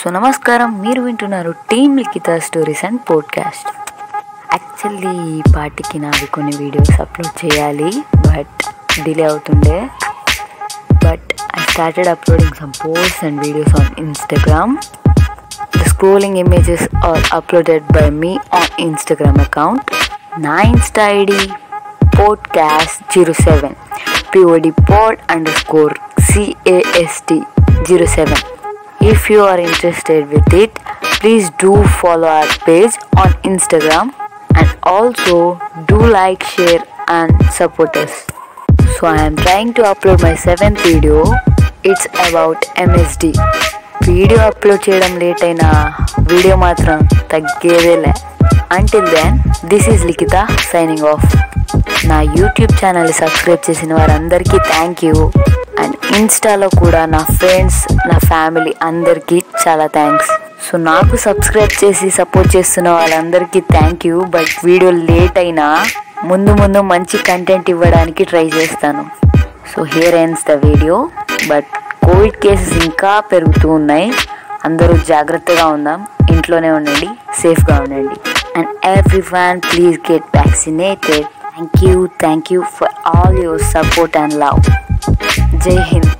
So నమస్కారం మీరు వింటున్నారు team Likhita stories and podcast. Actually ఈ పాటికి నావి కొన్ని వీడియోస్ అప్లోడ్ చేయాలి బట్ డిలే అవుతుండే. But I started uploading some post and videos on Instagram. The scrolling images are uploaded by me on Instagram account. నా insta ID podcast07 pod pod underscore cast 07 if you are interested with it please do follow our page on instagram and also do like share and support us so i am trying to upload my seventh video it's about msd video upload చేయడం late అయినా video మాత్రం తగ్గేదేలే until then this is Likhita signing off నా YouTube channel subscribe చేసిన వారందరికీ thank you and ఇన్స్టాలో కూడా నా ఫ్రెండ్స్ నా ఫ్యామిలీ అందరికీ చాలా థ్యాంక్స్ సో నాకు సబ్స్క్రైబ్ చేసి సపోర్ట్ చేస్తున్న వాళ్ళందరికీ thank you but video late అయినా ముందు ముందు మంచి కంటెంట్ ఇవ్వడానికి ట్రై చేస్తాను. So here ends the video but covid cases ఇంకా పెరుగుతూ ఉన్నాయి. అందరూ జాగ్రత్తగా ఉందాం. ఇంట్లోనే ఉండండి. సేఫ్గా ఉండండి. And every one please get vaccinated thank you thank you for all your support and love जय हिंद